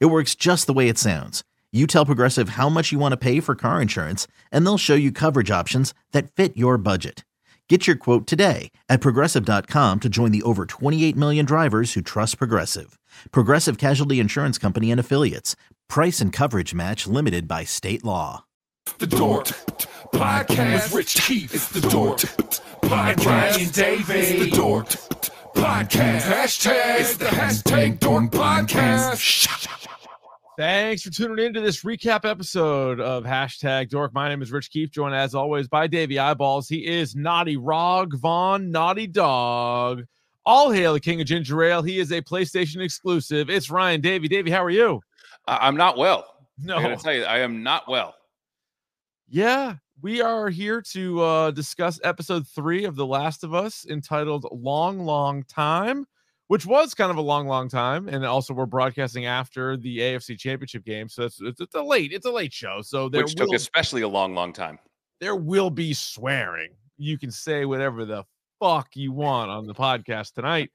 It works just the way it sounds. You tell Progressive how much you want to pay for car insurance, and they'll show you coverage options that fit your budget. Get your quote today at progressive.com to join the over 28 million drivers who trust Progressive. Progressive Casualty Insurance Company and Affiliates. Price and coverage match limited by state law. The Dork Podcast with Rich Keefe. It's the Dork Podcast. Ryan Davey. It's the Dork Podcast. Hashtag. It's the hashtag Dork Podcast. Thanks for tuning in to this recap episode of hashtag Dork. My name is Rich Keefe, joined as always by Davey Eyeballs. He is Naughty Rog Von Naughty Dog. All hail the King of Ginger Ale. He is a PlayStation exclusive. It's Ryan Davey. Davey, how are you? I- I'm not well. No. I gotta tell you, I am not well. Yeah, we are here to uh, discuss episode three of The Last of Us entitled Long, Long Time, which was kind of a long, long time. And also, we're broadcasting after the AFC Championship game. So it's, it's, it's a late, it's a late show. So there which will, took especially a long, long time. there will be swearing. You can say whatever the fuck you want on the podcast tonight.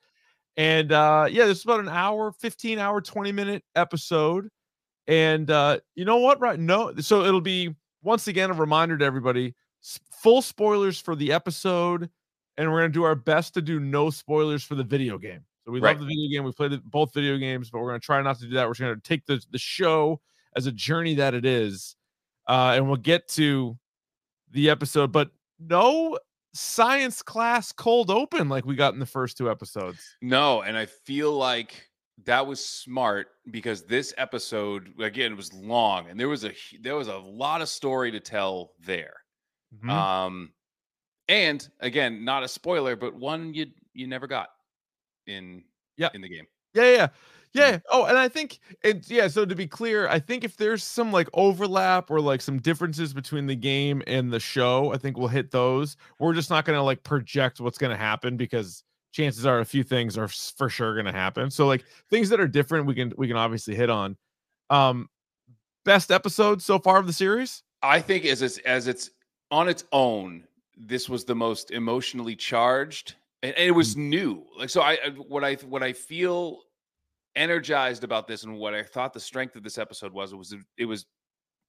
And uh yeah, this is about an hour, 15 hour, 20 minute episode. And uh you know what? Right. No, so it'll be once again a reminder to everybody full spoilers for the episode, and we're gonna do our best to do no spoilers for the video game. So we Right. love the video game. We played both video games, but we're gonna try not to do that. We're just gonna take the the show as a journey that it is. Uh, and we'll get to the episode, but no science class cold open like we got in the first two episodes. No, and I feel like that was smart because this episode again was long and there was a there was a lot of story to tell there. Mhm. Um and again, not a spoiler, but one you you never got in Yeah. in the game. Yeah, yeah, yeah. Oh, and I think it's yeah. So to be clear, I think if there's some like overlap or like some differences between the game and the show, I think we'll hit those. We're just not gonna like project what's gonna happen because chances are a few things are for sure gonna happen. So like things that are different, we can we can obviously hit on. Um, best episode so far of the series. I think as it's as it's on its own, this was the most emotionally charged, and, and it was new. Like so, I I- what I what I feel energized about this, and what I thought the strength of this episode was, it was it was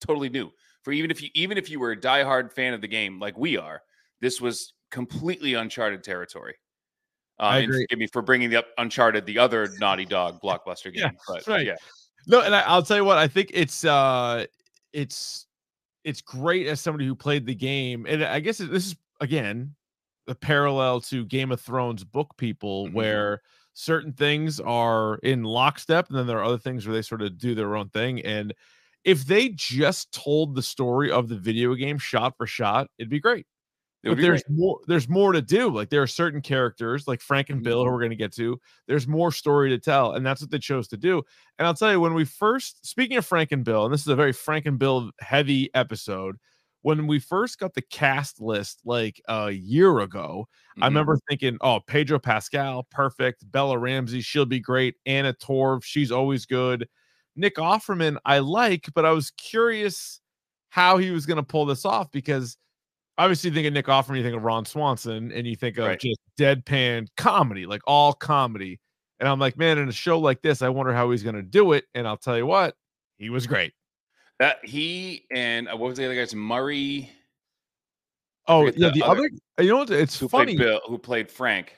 totally new for even if you even if you were a diehard fan of the game like we are, this was completely uncharted territory. I agree. forgive me for bringing up Uncharted, the other Naughty Dog blockbuster game. Yeah, but right. yeah, No, and I, I'll tell you what, I think it's uh it's it's great as somebody who played the game. And I guess this is again the parallel to Game of Thrones book people Mhm. where certain things are in lockstep and then there are other things where they sort of do their own thing. And if they just told the story of the video game shot for shot, it'd be great but there's great. more there's more to do like there are certain characters like frank and bill who we're going to get to there's more story to tell and that's what they chose to do and i'll tell you when we first speaking of frank and bill and this is a very frank and bill heavy episode when we first got the cast list like a year ago i Mhm. remember thinking oh pedro pascal perfect bella ramsey she'll be great anna torv she's always good nick offerman i like but i was curious how he was going to pull this off because obviously you think of Nick Offerman, you think of Ron Swanson, and you think of Right. just deadpan comedy, like all comedy. And I'm like, man, in a show like this, I wonder how he's going to do it. And I'll tell you what, he was great. that he and uh, what was the other guy's Murray. Oh yeah, the the other- other, you know what? It's who funny. played Bill, who played Frank.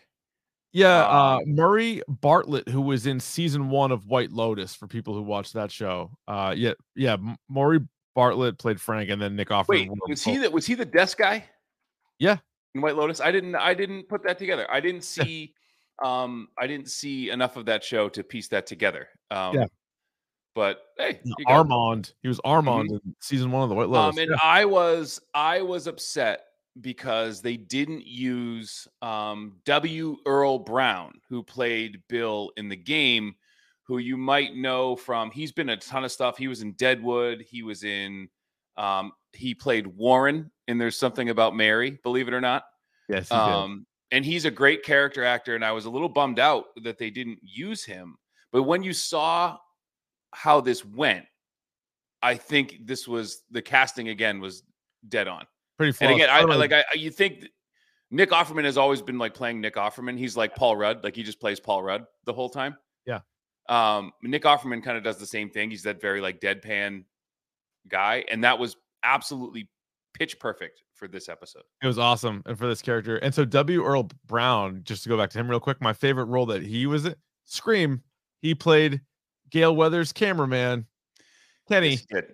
Yeah, uh, Um, Murray Bartlett, who was in season one of White Lotus, for people who watch that show. Uh, yeah, yeah, Murray Bartlett played Frank, and then Nick Offerman. Wait, was he the was he the desk guy? Yeah. in White Lotus. I didn't I didn't put that together. I didn't see um I didn't see enough of that show to piece that together. Um, Yeah. But hey. Armand? He was Armand in season one of the White Lotus. Um, and Yeah. I was I was upset because they didn't use um, W. Earl Brown, who played Bill in the game, who you might know from he's been a ton of stuff. He was in Deadwood. He was in um, he played Warren and There's Something About Mary, believe it or not. Yes. he. Um, and he's a great character actor, and I was a little bummed out that they didn't use him. But when you saw how this went, I think this was the casting again was dead on. Pretty And again, I, like I- you think Nick Offerman has always been like playing Nick Offerman. He's like Paul Rudd, like he just plays Paul Rudd the whole time. Um, Nick Offerman kind of does the same thing. He's that very like deadpan guy, and that was absolutely pitch perfect for this episode. It was awesome, and for this character, and so W. Earl Brown. Just to go back to him real quick, my favorite role that he was in, Scream. He played Gale Weathers' cameraman, Kenny. Yes, he did.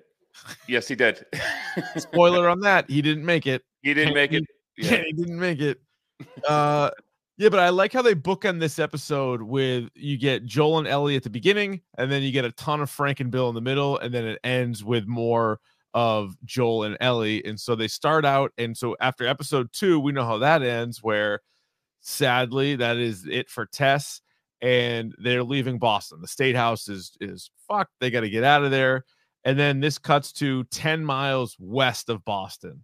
Yes, he did. Spoiler on that, he didn't make it. he didn't make it. Yeah. Kenny didn't make it. Uh, yeah, but I like how they bookend this episode with you get Joel and Ellie at the beginning, and then you get a ton of Frank and Bill in the middle, and then it ends with more of Joel and Ellie. And so they start out, and so after episode two, we know how that ends, where sadly that is it for Tess, and they're leaving Boston. The state house is is fucked. They got to get out of there. And then this cuts to 10 miles west of Boston.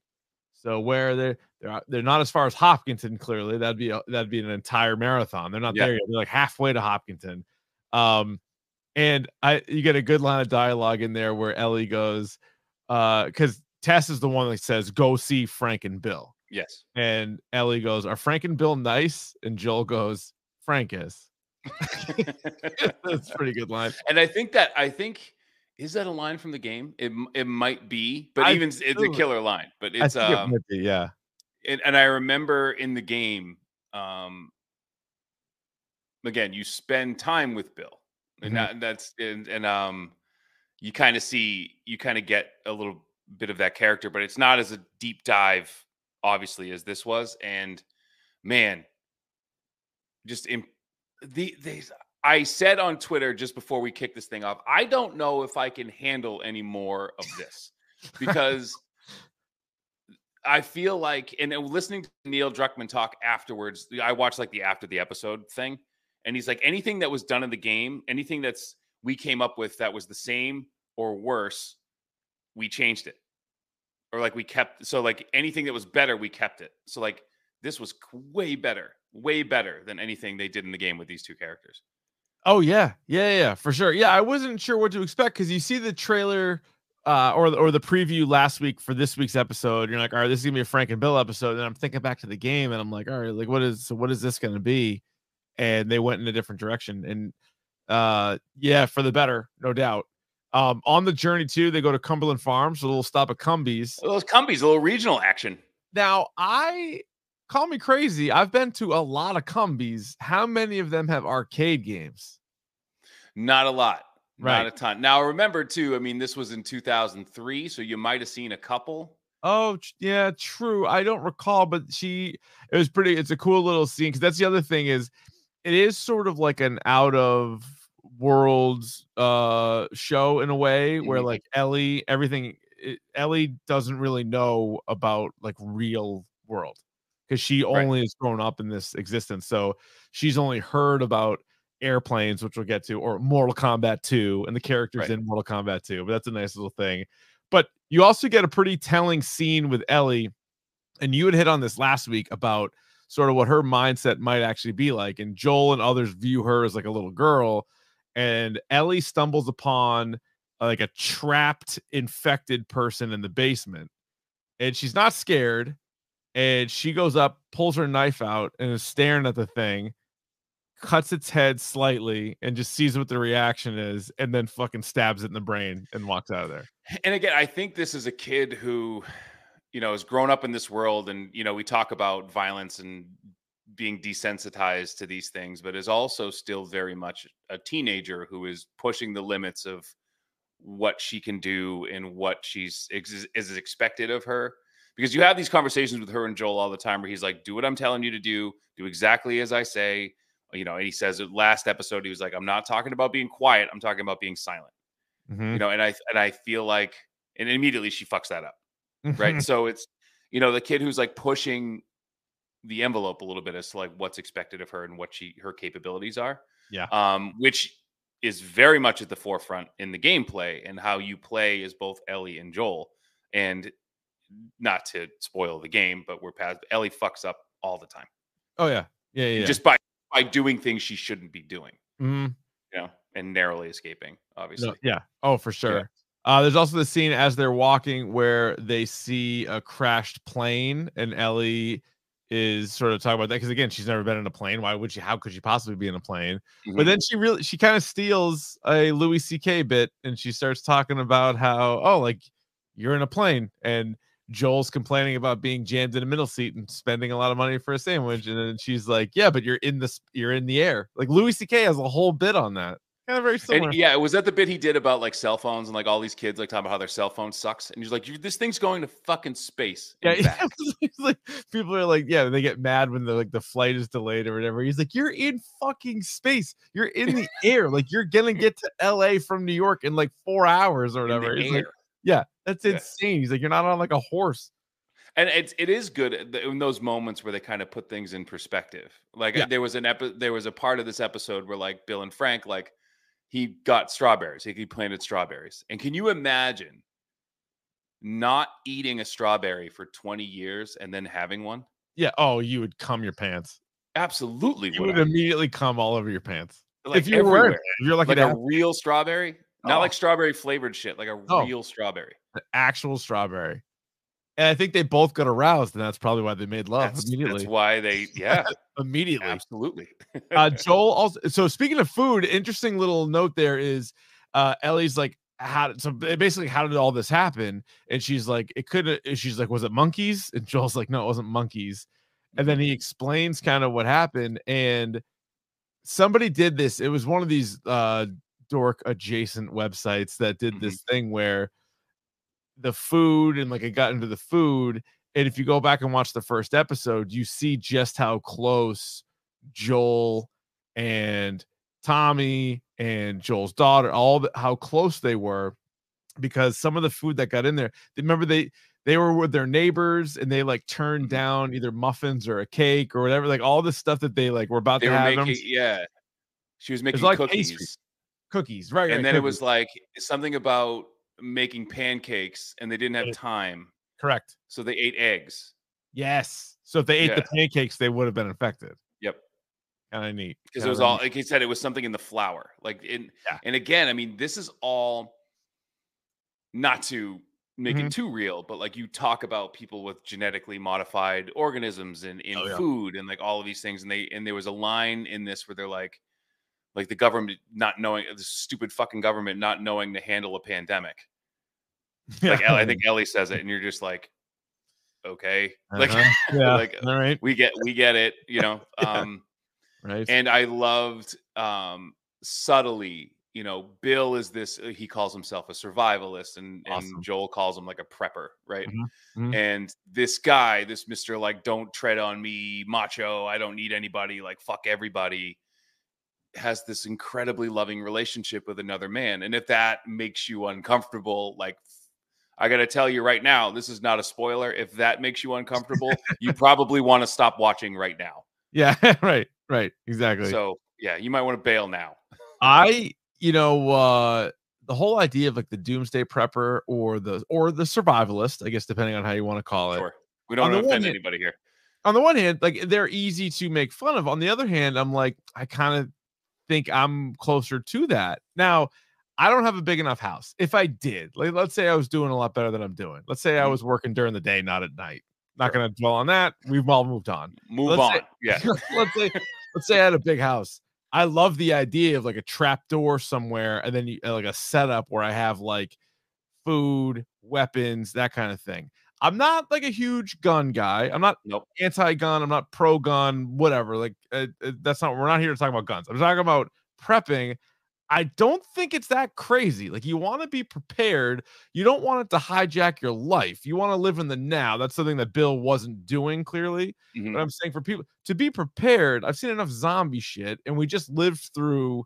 So where they're they're they're not as far as Hopkinton. Clearly, that'd be a, that'd be an entire marathon. They're not Yeah. there yet. They're like halfway to Hopkinton. Um, and I you get a good line of dialogue in there where Ellie goes, uh, because Tess is the one that says, "Go see Frank and Bill," Yes. and Ellie goes, "Are Frank and Bill nice?" And Joel goes, "Frank is." That's a pretty good line. and I think that I think is that a line from the game? It it might be, but I even it's a killer line. But it's think it um, be, yeah. and, and I remember in the game, um, again, you spend time with Bill, and Mhm. that, that's and, and um, you kind of see, you kind of get a little bit of that character, but it's not as a deep dive, obviously, as this was. And man, just in the these. I said on Twitter just before we kick this thing off, I don't know if I can handle any more of this because I feel like, and listening to Neil Druckmann talk afterwards, I watched like the after the episode thing, and he's like, anything that was done in the game, anything that's we came up with that was the same or worse, we changed it, or like we kept. So like anything that was better, we kept it. So like this was way better, way better than anything they did in the game with these two characters. Oh yeah, yeah, yeah, for sure. Yeah, I wasn't sure what to expect because you see the trailer uh, or the- or the preview last week for this week's episode. You're like, all right, this is gonna be a Frank and Bill episode. And I'm thinking back to the game, and I'm like, all right, like what is so what is this gonna be? And they went in a different direction, and uh, yeah, for the better, no doubt. Um, on the journey too, they go to Cumberland Farms, a little stop at Cumbies. Those Cumbies, a little regional action. Now, I call me crazy. I've been to a lot of Cumbies. How many of them have arcade games? Not a lot. Right. Not a ton. Now remember too, I mean, this was in 2003, so you might have seen a couple. Oh, yeah, true. I don't recall, but she it was pretty it's a cool little scene because that's the other thing is it is sort of like an out of world uh show in a way where Mhm. like Ellie everything it, Ellie doesn't really know about like real world because she Right. only has grown up in this existence. So she's only heard about airplanes, which we'll get to, or Mortal Kombat 2 and the characters Right. in Mortal Kombat 2. But that's a nice little thing. But you also get a pretty telling scene with Ellie, and you had hit on this last week about sort of what her mindset might actually be like. And Joel and others view her as like a little girl, and Ellie stumbles upon uh, like a trapped, infected person in the basement, and she's not scared. And she goes up, pulls her knife out, and is staring at the thing, cuts its head slightly, and just sees what the reaction is, and then fucking stabs it in the brain and walks out of there. And again, I think this is a kid who, you know, has grown up in this world and, you know, we talk about violence and being desensitized to these things, but is also still very much a teenager who is pushing the limits of what she can do and what she's is expected of her. Because you have these conversations with her and Joel all the time where he's like, do what I'm telling you to do, do exactly as I say. You know, and he says it last episode, he was like, I'm not talking about being quiet, I'm talking about being silent Mhm. you know and i and i feel like and immediately she fucks that up right so it's you know the kid who's like pushing the envelope a little bit as to like what's expected of her and what she her capabilities are Yeah. um which is very much at the forefront in the gameplay and how you play as both Ellie and Joel. And not to spoil the game, but we're past Ellie fucks up all the time. Oh yeah, yeah, yeah. Just by by doing things she shouldn't be doing. Mhm. You know, and narrowly escaping, obviously. No, yeah. Oh, for sure. Uh, there's also the scene as they're walking where they see a crashed plane, and Ellie is sort of talking about that because again, she's never been in a plane. Why would she? How could she possibly be in a plane? But Mhm. then she really, she kind of steals a Louis C.K. bit, and she starts talking about how, oh, like you're in a plane, and Joel's complaining about being jammed in a middle seat and spending a lot of money for a sandwich, and then she's like, yeah, but you're in this, you're in the air. Like Louis C.K. has a whole bit on that, kind of very similar. And yeah, was that the bit he did about like cell phones and like all these kids like talking about how their cell phone sucks? And he's like, "This thing's going to fucking space." Yeah, yeah, like people are like, yeah, they get mad when the like the flight is delayed or whatever. He's like, you're in fucking space. You're in the air. Like you're gonna get to LA from New York in like four hours or whatever. He's like, yeah, that's Yeah. insane. He's like, you're not on like a horse. and it's it is good eh, in those moments where they kind of put things in perspective. Like Yeah. there was an epi- there was a part of this episode where like Bill and Frank like he got strawberries. He, planted strawberries. And can you imagine not eating a strawberry for 20 years and then having one? Yeah. Oh, you would cum your pants. Absolutely. You would would immediately cum all over your pants. Like if you were everywhere. If you're lucky like a real strawberry, not Oh. like strawberry flavored shit, like a Oh. real strawberry. The actual strawberry. And I think they both got aroused, and that's probably why they made love That's, immediately. that's why they, yeah, immediately. absolutely. uh joel also so speaking of food interesting little note there is uh ellie's like how so basically how did all this happen and she's like it could she's like was it monkeys and joel's like no it wasn't monkeys and then he explains kind of what happened and somebody did this it was one of these uh dork adjacent websites that did this thing where the food and like it got into the food and if you go back and watch the first episode you see just how close Joel and Tommy and Joel's daughter, all the, how close they were, because some of the food that got in there. they- Remember they they were with their neighbors and they like turned Mm-hmm. down either muffins or a cake or whatever, like all the stuff that they like were about they to were have them- making, yeah. She was making like cookies. cookies, right? and right, then it was like something about making pancakes and they didn't have time correct. so they ate eggs Yes. So if they ate the pancakes, they would have been infected. Yep. Kind of neat. because it was all like he said it was something in the flour like in Yeah. and again i mean this is all not to make Mhm. it too real but like you talk about people with genetically modified organisms in in Oh, yeah. food and like all of these things and they and there was a line in this where they're like like the government not knowing the stupid fucking government not knowing to handle a pandemic like Yeah. i think ellie says it and you're just like okay like Uh-huh. yeah. like all right. we get we get it you know Yeah. um Right. and I loved um subtly, you know, Bill is this uh, he calls himself a survivalist and Awesome. and Joel calls him like a prepper, right? Mhm, mhm. And this guy, this Mr. like don't tread on me, macho, I don't need anybody, like fuck everybody has this incredibly loving relationship with another man. And if that makes you uncomfortable, like I got to tell you right now, this is not a spoiler. If that makes you uncomfortable, you probably want to stop watching right now. yeah. right. Right. Exactly. So yeah, you might want to bail now. I, you know, uh the whole idea of like the doomsday prepper or the or the survivalist, I guess depending on how you want to call it. Sure. We don't On want to offend hand- anybody here. On the one hand, like they're easy to make fun of. On the other hand, I'm like, I kind of think I'm closer to that. Now, I don't have a big enough house. If I did, like let's say I was doing a lot better than I'm doing. Let's say I Mhm. was working during the day, not at night. Not Sure. gonna dwell on that. We've all moved on. Move let's on. say- yeah. let's say let's say I had a big house. I love the idea of like a trap door somewhere and then you, like a setup where I have like food, weapons, that kind of thing. I'm not like a huge gun guy. I'm not Nope. anti-gun. I'm not pro-gun. Whatever. Like uh, uh, that's not. We're not here to talk about guns. I'm talking about prepping. I don't think it's that crazy. Like you want to be prepared. You don't want it to hijack your life. You want to live in the now. That's something that Bill wasn't doing clearly. Mhm. But I'm saying for people to be prepared, I've seen enough zombie shit, and we just lived through.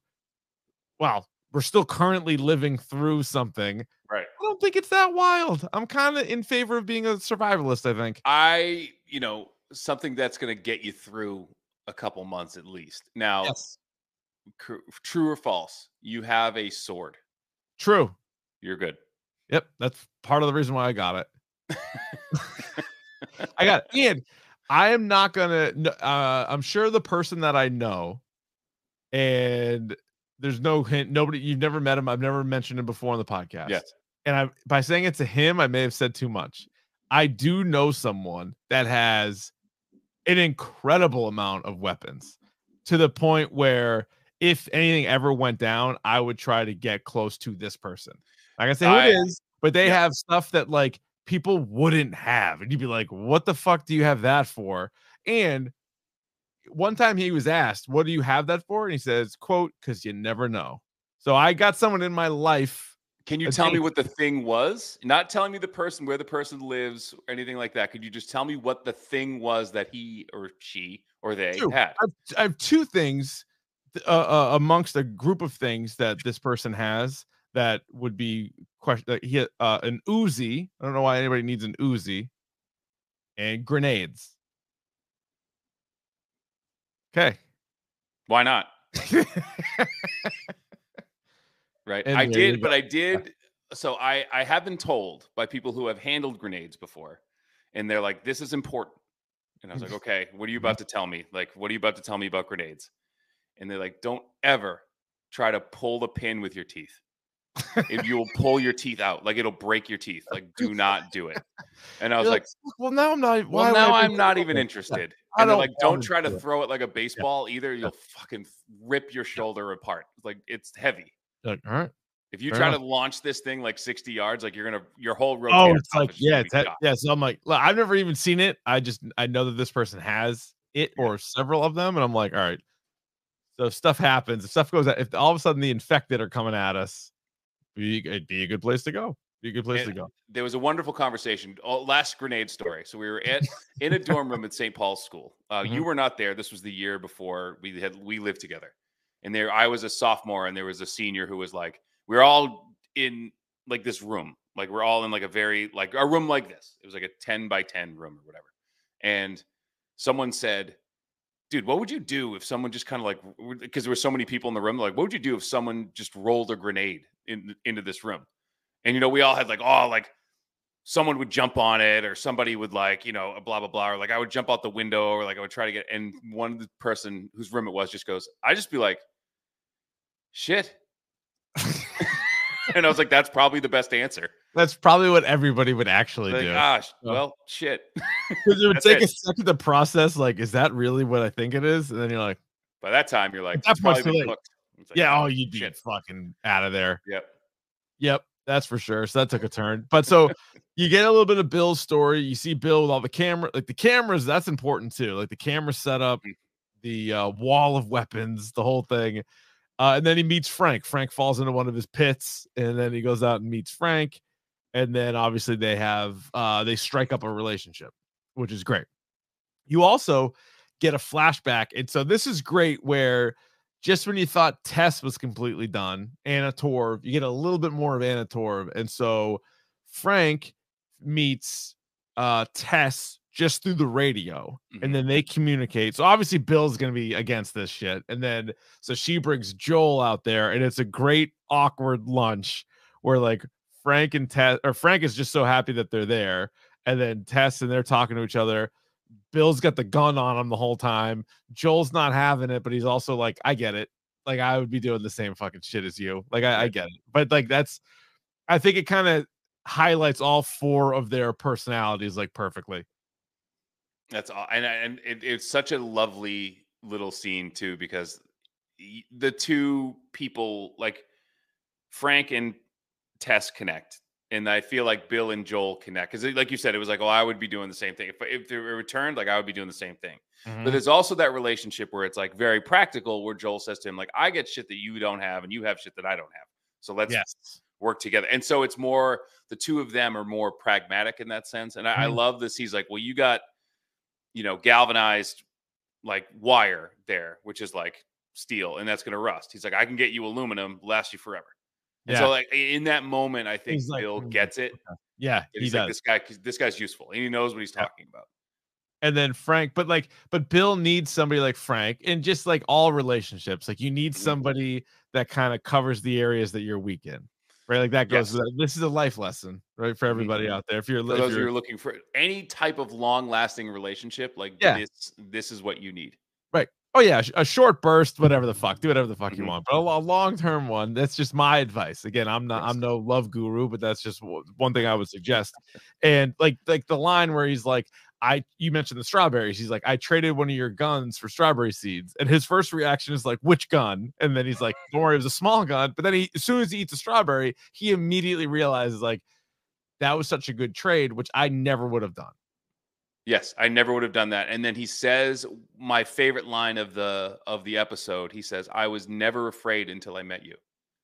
Well, we're still currently living through something. Right. I don't think it's that wild. I'm kind of in favor of being a survivalist. I think. I, you know, something that's going to get you through a couple months at least. Now, cr- true or false? You have a sword. True. You're good. Yep, that's part of the reason why I got it. I got it. And I am not gonna. Uh, I'm sure the person that I know, and there's no hint. Nobody. You've never met him. I've never mentioned him before on the podcast. Yes. And I, by saying it to him, I may have said too much. I do know someone that has an incredible amount of weapons to the point where if anything ever went down, I would try to get close to this person. Like I say who I- it is, but they yeah. have stuff that like people wouldn't have. And you'd be like, what the fuck do you have that for? And one time he was asked, What do you have that for? And he says, quote, because you never know. So I got someone in my life. Can you tell me what the thing was? Not telling me the person, where the person lives, or anything like that. Could you just tell me what the thing was that he or she or they Two. had? I have, I have two things uh, uh, amongst a group of things that this person has that would be question. He had, uh, an Uzi. I don't know why anybody needs an Uzi. And grenades. Okay. Why not? Right. And I did, but I did. So I I have been told by people who have handled grenades before, and they're like, "This is important." And I was like, "Okay, what are you about to tell me? Like, what are you about to tell me about grenades?" And they're like, "Don't ever try to pull the pin with your teeth. If you will pull your teeth out, like it'll break your teeth. Like, do not do it." And I was You're like, well, now I'm not. well, now I'm not that?" even interested. I And don't like, don't try to throw it like a baseball either. You'll fucking rip your shoulder apart. Like it's heavy. Like, all right. If you Fair try enough. to launch this thing like 60 yards, like you're gonna your whole rotator Oh, it's like yeah, it's that, yeah. So I'm like, look, I've never even seen it. I just I know that this person has it Yeah. or several of them, and I'm like, all right. So if stuff happens, if stuff goes, out, if all of a sudden the infected are coming at us, be it'd be a good place to go. Be a good place to go. There was a wonderful conversation. Oh, last grenade story. So we were at in a dorm room at St. Paul's School. Uh, You Mhm. were not there. This was the year before we had we lived together. And there, I was a sophomore, and there was a senior who was like, we are all in like this room, like we're all in like a very like a room like this. It was like a ten by ten room or whatever. And someone said, "Dude, what would you do if someone just kind of like because there were so many people in the room? Like, what would you do if someone just rolled a grenade in, into this room?" And you know, we all had like, oh, like someone would jump on it, or somebody would like, you know, blah blah blah, or like I would jump out the window, or like I would try to get. And one of the person whose room it was just goes, I just be like, shit. and I was like, that's probably the best answer. That's probably what everybody would actually Like, do. gosh, Yeah. well, shit. 'Cause it would that's take a it. second to process. Like, is that really what I think it is? And then you're like, By that time, you're like, At that it's probably too late. cooked. Like, yeah, oh, you'd be shit. fucking out of there. Yep. Yep, that's for sure. So that took a turn. But so you get a little bit of Bill's story. You see Bill with all the camera, like the cameras, that's important too. Like the camera setup, Mm. the uh, wall of weapons, the whole thing. Uh, and then he meets Frank. Frank falls into one of his pits, and then he goes out and meets Frank. And then obviously they have uh they strike up a relationship, which is great. You also get a flashback. And so this is great where just when you thought Tess was completely done, Anna Torv, you get a little bit more of Anna Torv. And so Frank meets uh Tess just through the radio Mhm. and then they communicate. So obviously Bill's going to be against this shit. And then so she brings Joel out there and it's a great awkward lunch where like Frank and Tess or Frank is just so happy that they're there and then Tess and they're talking to each other. Bill's got the gun on him the whole time. Joel's not having it, but he's also like, I get it. Like I would be doing the same fucking shit as you. Like I, I get it. But like that's I think it kind of highlights all four of their personalities like perfectly. That's all, and and it, it's such a lovely little scene too because the two people like Frank and Tess connect, and I feel like Bill and Joel connect because, like you said, it was like, oh, I would be doing the same thing if if they were returned, like I would be doing the same thing. Mm-hmm. But there's also that relationship where it's like very practical, where Joel says to him, like, I get shit that you don't have, and you have shit that I don't have, so let's yes. work together. And so it's more the two of them are more pragmatic in that sense. And I, I Mhm. love this. He's like, well, you got, you know, galvanized like wire there, which is like steel, and that's gonna rust. He's like, I can get you aluminum, last you forever. And Yeah. so like in that moment, I think like, Bill "Mm, gets it. yeah, And he he's does. like, this guy, this guy's useful, and he knows what he's Yeah. talking about. and then Frank, but like, but Bill needs somebody like Frank, and just like all relationships, like you need Mhm. somebody that kind of covers the areas that you're weak in, right? Like that goes. Yes. This is a life lesson, right, for everybody Mhm. out there. If you're, For if those you you're who are looking for any type of long-lasting relationship, like Yeah. this, this is what you need. Oh yeah, a short burst, whatever the fuck, do whatever the fuck you Mhm. want. But a, long term one, that's just my advice. Again, I'm not, I'm no love guru, but that's just one thing I would suggest. And like, like the line where he's like, I, you mentioned the strawberries. He's like, I traded one of your guns for strawberry seeds, and his first reaction is like, which gun? And then he's like, don't worry, it was a small gun. But then he, as soon as he eats a strawberry, he immediately realizes like, that was such a good trade, which I never would have done. Yes, I never would have done that. And then he says my favorite line of the of the episode. He says, "I was never afraid until I met you."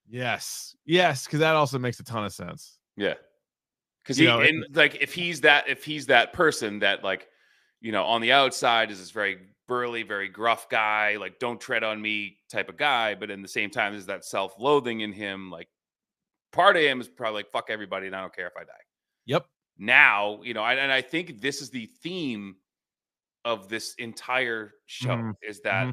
Yes, yes, because that also makes a ton of sense. Yeah. Cuz he know, and like if he's that if he's that person that like you know, on the outside is this very burly, very gruff guy, like don't tread on me type of guy, but in the same time there's that self-loathing in him like part of him is probably like fuck everybody and I don't care if I die. Yep. Now you know and i think this is the theme of this entire show Mhm, is that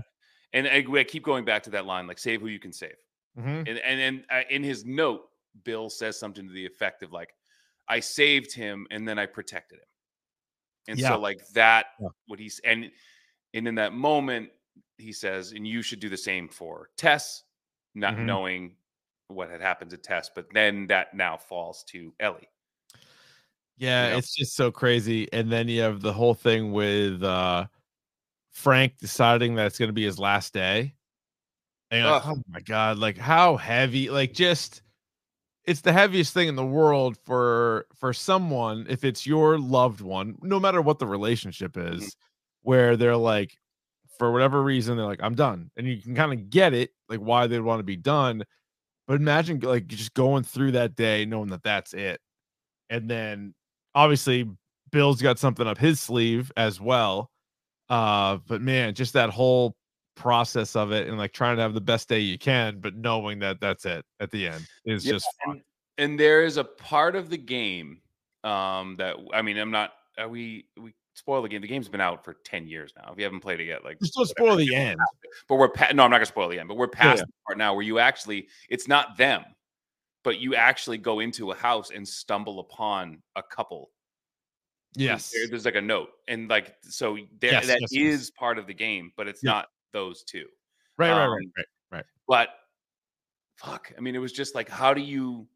and I, I keep going back to that line like save who you can save Mhm. and and, and uh, in his note bill says something to the effect of like i saved him and then i protected him and Yeah. so like that Yeah. what he's and and in that moment he says and you should do the same for tess not Mhm. knowing what had happened to tess but then that now falls to ellie Yeah, it's just so crazy. And then you have the whole thing with uh Frank deciding that it's gonna be his last day. And like, oh my god, like how heavy, like just it's the heaviest thing in the world for for someone if it's your loved one, no matter what the relationship Mm-hmm. is, where they're like, for whatever reason, they're like, I'm done. And you can kind of get it, like why they'd want to be done. But imagine like just going through that day knowing that that's it. And then obviously Bill's got something up his sleeve as well. Uh, but man, just that whole process of it and like trying to have the best day you can, but knowing that that's it at the end is Yeah, just fun. and, and there is a part of the game um that I mean I'm not are we we spoil the game. The game's been out for 10 years now. If you haven't played it yet, like Just don't spoil the end. but we're pa- no, I'm not gonna spoil the end, but we're past yeah. the part now where you actually it's not them, but you actually go into a house and stumble upon a couple. Yes. there- there's like a note, and like so there, Yes, that yes, is yes. part of the game, but it's Yeah. not those two. Right, right, right, um, right. But fuck, I mean, it was just like, how do you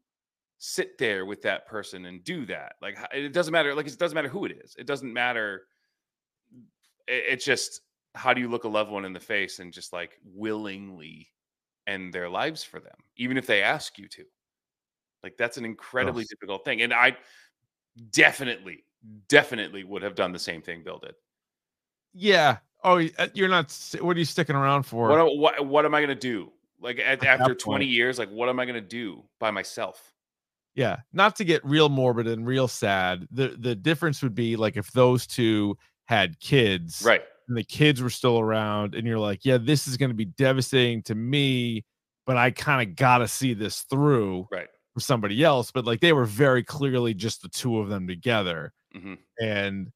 sit there with that person and do that? Like, it doesn't matter. Like, it doesn't matter who it is. It doesn't matter. It, it's just how do you look a loved one in the face and just like willingly end their lives for them, even if they ask you to. Like, that's an incredibly Ugh. difficult thing, and I definitely, definitely would have done the same thing Bill did. Yeah. Oh, uh, you're not. What are you sticking around for? What, am- what what am I gonna do? Like at, after 20 point. years, like what am I gonna do by myself? yeah not to get real morbid and real sad the the difference would be like if those two had kids Right. and the kids were still around and you're like yeah this is going to be devastating to me but i kind of gotta see this through Right. For somebody else but like they were very clearly just the two of them together hmm and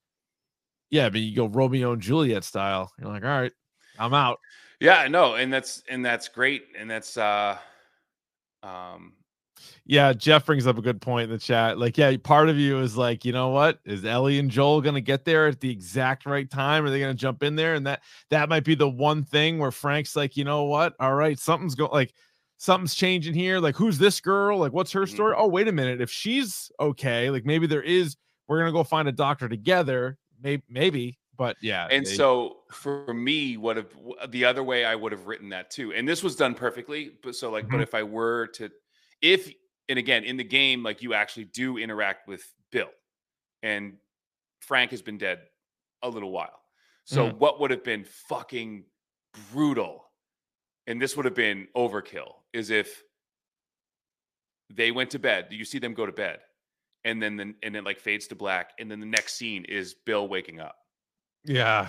yeah but you go romeo and juliet style you're like all right i'm out Yeah, no, and that's and that's great, and that's uh, um, Yeah, Jeff brings up a good point in the chat. Like, yeah, part of you is like, you know what? Is Ellie and Joel gonna get there at the exact right time? Are they gonna jump in there? And that that might be the one thing where Frank's like, you know what? All right, something's going like something's changing here. Like, who's this girl? Like, what's her Mhm. story? Oh, wait a minute. If she's okay, like maybe there is, we're gonna go find a doctor together. Maybe, maybe, but yeah. and they- so for me, what if the other way I would have written that too, and this was done perfectly. But so like, but Mhm. if I were to, if and again in the game, like you actually do interact with Bill, and Frank has been dead a little while. So what would have been fucking brutal, and this would have been overkill, is if they went to bed. You see them go to bed, and then the, and it like fades to black, and then the next scene is Bill waking up. yeah,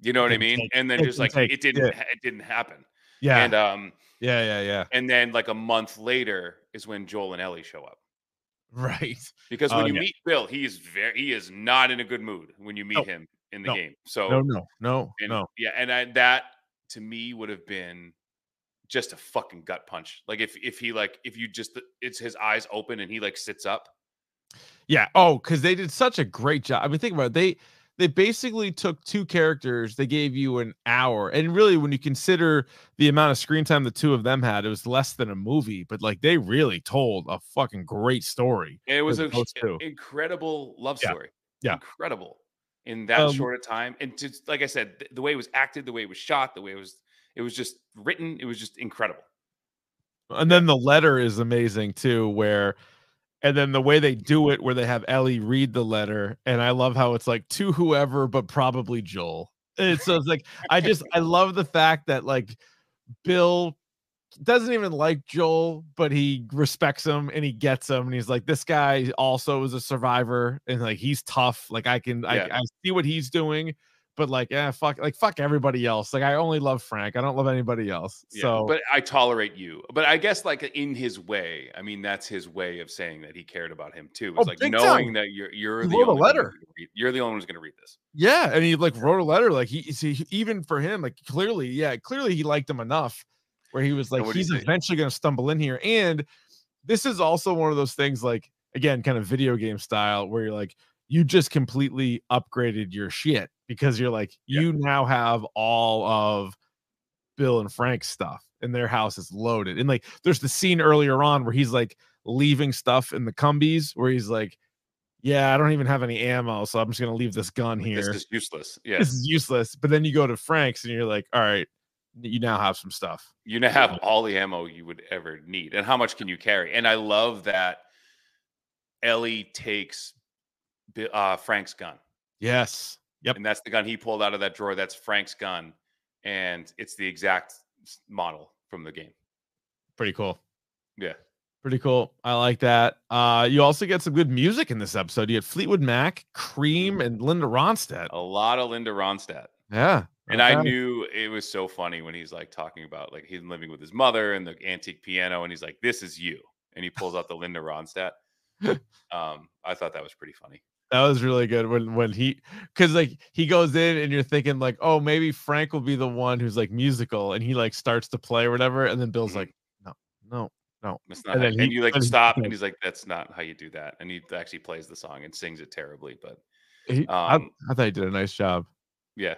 You know what I mean? take- and then just like take- it didn't yeah. it didn't happen. yeah, And um yeah, yeah, yeah. and then like a month later is when Joel and Ellie show up. Right. because when Oh, you yeah. meet Bill, he is very he is not in a good mood when you meet No. him in the No. game. So No, no, no, and, no. yeah, and I, that to me would have been just a fucking gut punch. Like if if he like if you just it's his eyes open and he like sits up. Yeah. Oh, because they did such a great job. I mean, think about it. They they basically took two characters, they gave you an hour. And really, when you consider the amount of screen time the two of them had, it was less than a movie, but like they really told a fucking great story. And it was for a those two. incredible love story. Yeah. Incredible in that Um, short a time. And just like I said, th- the way it was acted, the way it was shot, the way it was it was just written, it was just incredible. And then the letter is amazing too, where and then the way they do it, where they have Ellie read the letter, and I love how it's like to whoever, but probably Joel. And so it's like I just I love the fact that like Bill doesn't even like Joel, but he respects him and he gets him, and he's like, this guy also is a survivor, and like he's tough. Like I can Yeah. I, I see what he's doing, but like yeah, fuck like fuck everybody else. Like I only love Frank. I don't love anybody else. Yeah, So but I tolerate you. But I guess like in his way, I mean that's his way of saying that he cared about him too. It's Oh, like knowing time. that you're you're He the only one letter. read- you're the only one who's going to read this. Yeah, and he like wrote a letter. Like he, see, even for him, like clearly, yeah, clearly he liked him enough where he was like, he's eventually going to stumble in here. And this is also one of those things, like again, kind of video game style, where you're like, you just completely upgraded your shit because you're like, Yeah. you now have all of Bill and Frank's stuff, and their house is loaded. And like, there's the scene earlier on where he's like leaving stuff in the cumbies, where he's like. Yeah, I don't even have any ammo, so I'm just gonna leave this gun here This is useless. Yeah. this is useless. But then you go to Frank's and you're like, all right, you now have some stuff. you now have all the ammo you would ever need and how much can you carry and i love that ellie takes uh, frank's gun Yes. Yep. and that's the gun he pulled out of that drawer that's frank's gun and it's the exact model from the game Pretty cool. yeah Pretty cool. I like that. Uh, you also get some good music in this episode. You had Fleetwood Mac, Cream, and Linda Ronstadt. a lot of linda ronstadt Yeah. and i knew it was so funny when he's like talking about like he's living with his mother and the antique piano and he's like this is you and he pulls out the linda ronstadt um i thought that was pretty funny that was really good when when he because like he goes in and you're thinking like, oh, maybe Frank will be the one who's like musical, and he like starts to play or whatever, and then Bill's Mhm. like, no, no, no. That's not And then and he- you like and stop and he's like, that's not how you do that. And he actually plays the song and sings it terribly. But He, I, Um, I thought he did a nice job. yeah.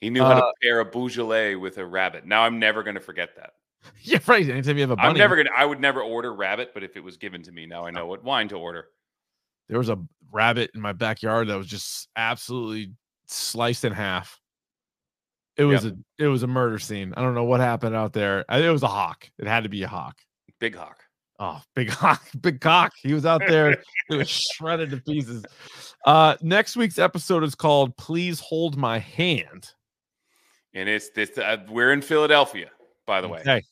He knew how to Uh, pair a Beaujolais with a rabbit. Now I'm never gonna forget that. Yeah, right. Anytime you have a bunny, I'm never gonna I would never order rabbit, but if it was given to me, now I know what wine to order. There was a rabbit in my backyard that was just absolutely sliced in half. It was a it was a murder scene. I don't know what happened out there. It was a hawk. It had to be a hawk. Big hawk. Oh, big hawk, big cock. He was out there. it was shredded to pieces. Uh, next week's episode is called "Please Hold My Hand." And it's this uh, we're in Philadelphia, by the way. Okay.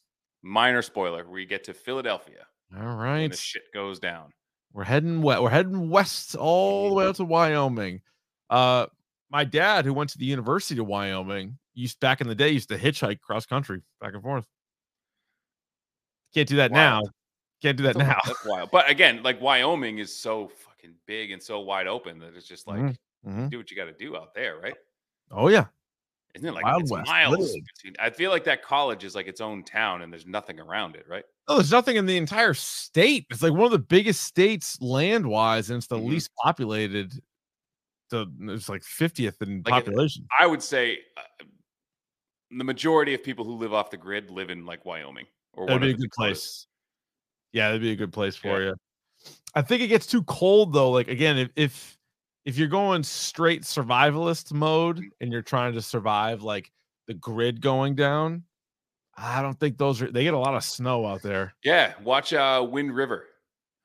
Minor spoiler. We get to Philadelphia All right. shit goes down. We're heading west. We're heading west all the way out to Wyoming. Uh, my dad, who went to the University of Wyoming, used back in the day used to hitchhike cross country back and forth. Can't do that now. Can't do that That's a- now. That's wild. But again, like Wyoming is so fucking big and so wide open that it's just like Mhm, mhm. do what you got to do out there, right? Oh yeah, Isn't it like Wild it's West, miles? Between, I feel like that college is like its own town and there's nothing around it, right? Oh, there's nothing in the entire state. It's like one of the biggest states land wise, and it's the Mhm. least populated. So it's like 50th in Like, it- population. I would say uh, the majority of people who live off the grid live in like Wyoming or That'd be a the good place. Yeah, that'd be a good place for Yeah. you. I think it gets too cold though. Like again, if if if you're going straight survivalist mode and you're trying to survive like the grid going down, I don't think those are they get a lot of snow out there. Yeah, watch uh Wind River.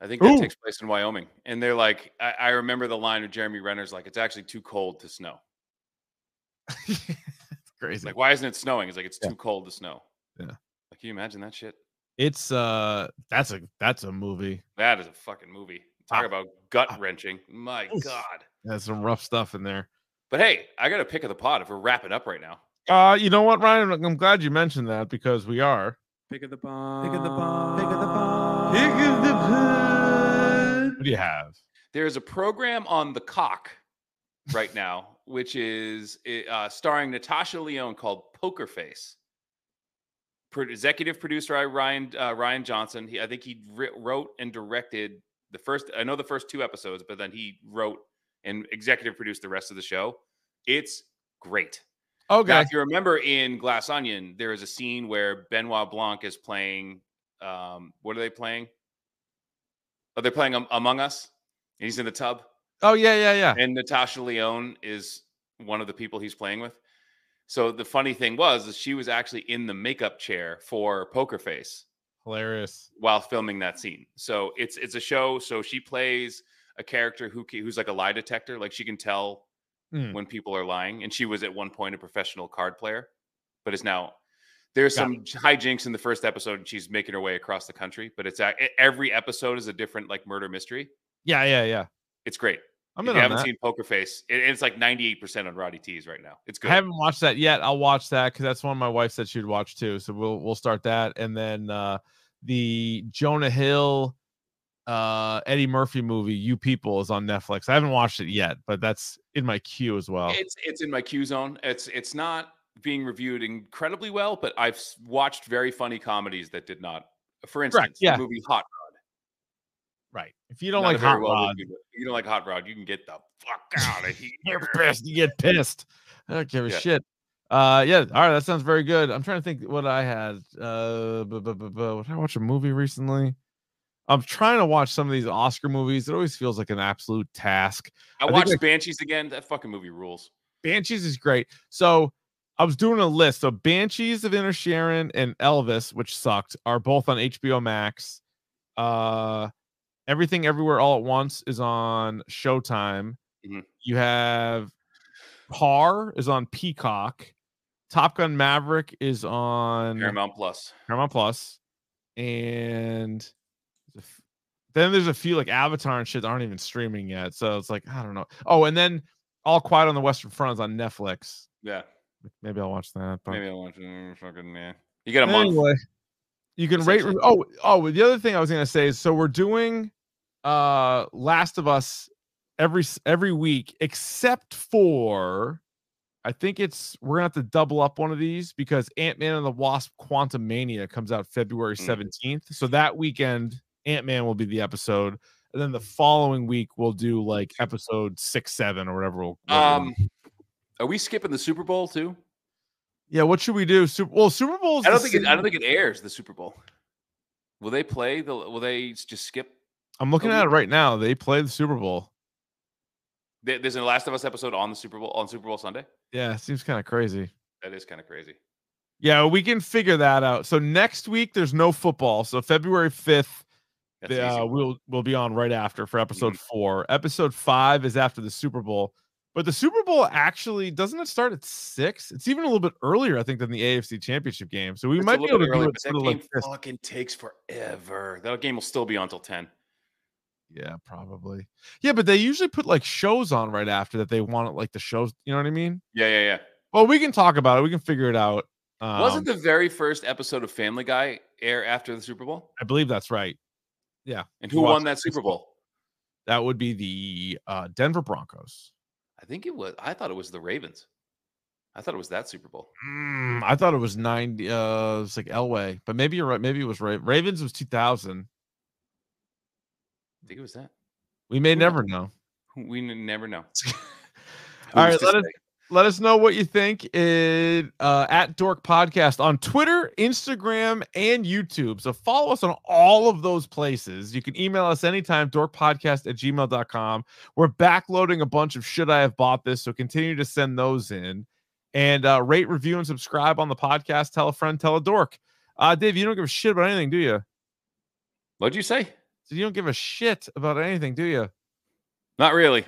I think that Ooh. takes place in Wyoming. And they're like, I, I remember the line of Jeremy Renner's like, it's actually too cold to snow. crazy. like, why isn't it snowing? It's like it's Yeah. too cold to snow. Yeah. Like, can you imagine that shit? It's uh that's a that's a movie. That is a fucking movie. Talk Ah. about gut wrenching. My Oof. God. There's some rough stuff in there. But hey, I got a pick of the pot if we're wrapping up right now. Uh, you know what, Ryan? I'm glad you mentioned that because we are. Pick of the pot. Pick of the pot. Pick of the pot. Pick of the What do you have? There's a program on the cock right now, which is uh, starring Natasha Lyonne called Poker Face. Pro- executive producer I Ryan uh, Rian Johnson. He, I think he ri- wrote and directed the first. I know the first two episodes, but then he wrote and executive produced the rest of the show. It's great. Okay. Now, if you remember in Glass Onion, there is a scene where Benoit Blanc is playing. Um, what are they playing? Oh, they're playing Am- Among Us. And he's in the tub, Oh yeah, yeah, yeah. and Natasha Lyonne is one of the people he's playing with. So the funny thing was, is she was actually in the makeup chair for Poker Face Hilarious. while filming that scene. So it's it's a show. So she plays a character who who's like a lie detector. Like she can tell Hmm. when people are lying. And she was at one point a professional card player, but is now there's Got some hijinks in the first episode, and she's making her way across the country. But it's every episode is a different like murder mystery. Yeah, yeah, yeah. It's great. I'm if you haven't that. seen Poker Face, it, it's like 98% on Roddy T's right now. It's good. I haven't watched that yet. I'll watch that because that's one my wife said she'd watch too. So we'll we'll start that, and then uh the Jonah Hill, uh Eddie Murphy movie, You People, is on Netflix. I haven't watched it yet, but that's in my queue as well. It's it's in my Q zone. It's it's not being reviewed incredibly well, but I've watched very funny comedies that did not. For instance, yeah. the movie Hot Rod. right. If you don't Not like Hot well Rod, you don't like Hot Rod, you can get the fuck out of here. you're pissed. You get pissed. I don't give a Yeah. shit. Uh, yeah. All right, that sounds very good. I'm trying to think what I had. Uh, bu- bu- bu- bu- did I watch a movie recently? I'm trying to watch some of these Oscar movies. It always feels like an absolute task. I think watched I- Banshees again. That fucking movie rules. Banshees is great. So I was doing a list. So Banshees of Inisherin and Elvis, which sucked, are both on HBO Max. Uh Everything Everywhere All at Once is on Showtime. Mhm. You have Tár is on Peacock. Top Gun Maverick is on Paramount Plus. Paramount Plus, and there's a f- then there's a few like Avatar and shit that aren't even streaming yet. So it's like I don't know. Oh, and then All Quiet on the Western Front is on Netflix. Yeah, Maybe I'll watch that. But maybe I'll watch it. Fucking yeah. You got a month. anyway, you can rate. Oh, oh. The other thing I was gonna say is, so we're doing uh Last of Us every every week, except for I think it's we're gonna have to double up one of these because Ant Man and the Wasp: Quantumania comes out February Mm. seventeenth. So that weekend, Ant Man will be the episode, and then the following week we'll do like episode six, seven, or whatever. We'll, whatever Um, are we skipping the Super Bowl too? Yeah, what should we do? Super well, Super Bowl. I don't think it, I don't think it airs the Super Bowl. Will they play the? Will they just skip? I'm looking at it right now. They play the Super Bowl. There's a Last of Us episode on the Super Bowl on Super Bowl Sunday. Yeah, it seems kind of crazy. That is kind of crazy. Yeah, we can figure that out. So next week there's no football. So February 5th, That's the, uh, we'll we'll be on right after for episode Mhm. four. Episode five is after the Super Bowl. But the Super Bowl actually doesn't it start at six? It's even a little bit earlier, I think, than the AFC Championship game. So we It's might be able to bit do early, it that game like fucking takes forever. That game will still be on until ten. Yeah, probably. Yeah, but they usually put like shows on right after that. They want it like the shows. You know what I mean? Yeah, yeah, yeah. Well, we can talk about it. We can figure it out. Um, Wasn't the very first episode of Family Guy air after the Super Bowl? I believe that's right. Yeah, And who won that Super? Bowl? that would be the uh, Denver Broncos. I think it was. I thought it was the Ravens. I thought it was that Super Bowl. Mm, I thought it was ninety. Uh, it was like Elway, but maybe you're right. Maybe it was Ra- Ravens was two thousand. I think it was that. We may Who never know. We never know. All right, let us? Let us know what you think in, uh, at Dork Podcast on Twitter, Instagram, and YouTube. So follow us on all of those places. You can email us anytime, dorkpodcast at gmail.com. We're backloading a bunch of should I have bought this, so continue to send those in. And uh, rate, review, and subscribe on the podcast. Tell a friend, tell a dork. Uh, Dave, you don't give a shit about anything, do you? What'd you say? So you don't give a shit about anything, do you? Not really.